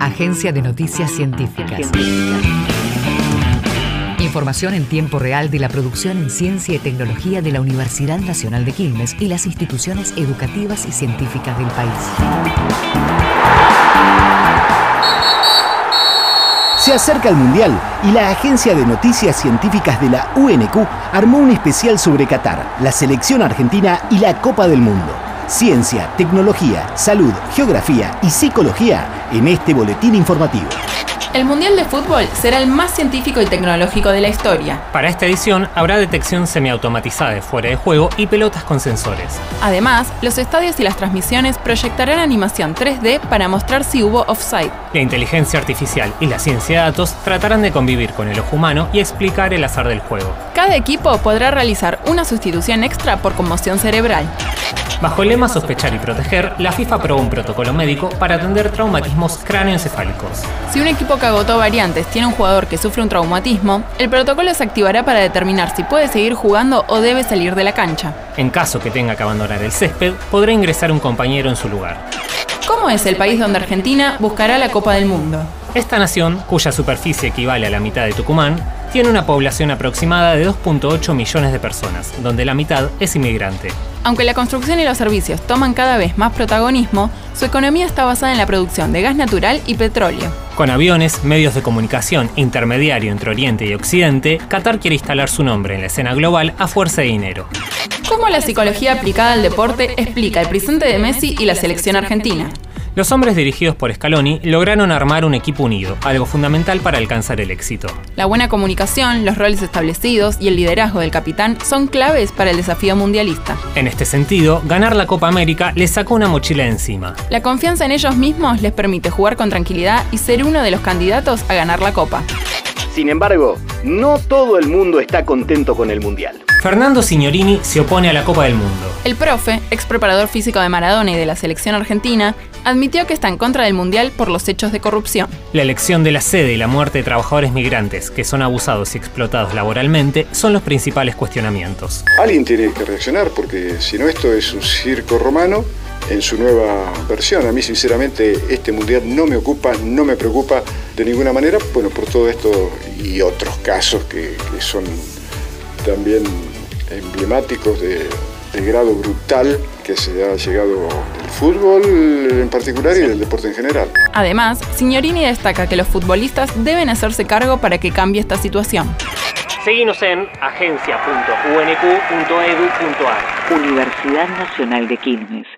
Agencia de Noticias Científicas. Información en tiempo real de la producción en ciencia y tecnología de la Universidad Nacional de Quilmes y las instituciones educativas y científicas del país. Se acerca el Mundial y la Agencia de Noticias Científicas de la UNQ armó un especial sobre Qatar, la selección argentina y la Copa del Mundo. Ciencia, tecnología, salud, geografía y psicología en este boletín informativo. El Mundial de Fútbol será el más científico y tecnológico de la historia. Para esta edición habrá detección semiautomatizada de fuera de juego y pelotas con sensores. Además, los estadios y las transmisiones proyectarán animación 3D para mostrar si hubo offside. La inteligencia artificial y la ciencia de datos tratarán de convivir con el ojo humano y explicar el azar del juego. Cada equipo podrá realizar una sustitución extra por conmoción cerebral. Bajo el lema Sospechar y Proteger, la FIFA aprobó un protocolo médico para atender traumatismos cráneoencefálicos. Si un equipo que agotó variantes tiene un jugador que sufre un traumatismo, el protocolo se activará para determinar si puede seguir jugando o debe salir de la cancha. En caso que tenga que abandonar el césped, podrá ingresar un compañero en su lugar. ¿Cómo es el país donde Argentina buscará la Copa del Mundo? Esta nación, cuya superficie equivale a la mitad de Tucumán, tiene una población aproximada de 2.8 millones de personas, donde la mitad es inmigrante. Aunque la construcción y los servicios toman cada vez más protagonismo, su economía está basada en la producción de gas natural y petróleo. Con aviones, medios de comunicación, intermediario entre Oriente y Occidente, Qatar quiere instalar su nombre en la escena global a fuerza de dinero. ¿Cómo la psicología aplicada al deporte explica el presente de Messi y la selección argentina? Los hombres dirigidos por Scaloni lograron armar un equipo unido, algo fundamental para alcanzar el éxito. La buena comunicación, los roles establecidos y el liderazgo del capitán son claves para el desafío mundialista. En este sentido, ganar la Copa América les sacó una mochila encima. La confianza en ellos mismos les permite jugar con tranquilidad y ser uno de los candidatos a ganar la Copa. Sin embargo, no todo el mundo está contento con el Mundial. Fernando Signorini se opone a la Copa del Mundo. El profe, ex preparador físico de Maradona y de la selección argentina, admitió que está en contra del Mundial por los hechos de corrupción. La elección de la sede y la muerte de trabajadores migrantes que son abusados y explotados laboralmente son los principales cuestionamientos. Alguien tiene que reaccionar porque si no esto es un circo romano en su nueva versión. A mí sinceramente este mundial no me ocupa, no me preocupa de ninguna manera, bueno, por todo esto y otros casos que, que son también emblemáticos de, de, grado brutal que se ha llegado del fútbol en particular y del deporte en general. Además, Signorini destaca que los futbolistas deben hacerse cargo para que cambie esta situación. Seguimos en agencia.unq.edu.ar. Universidad Nacional de Quilmes.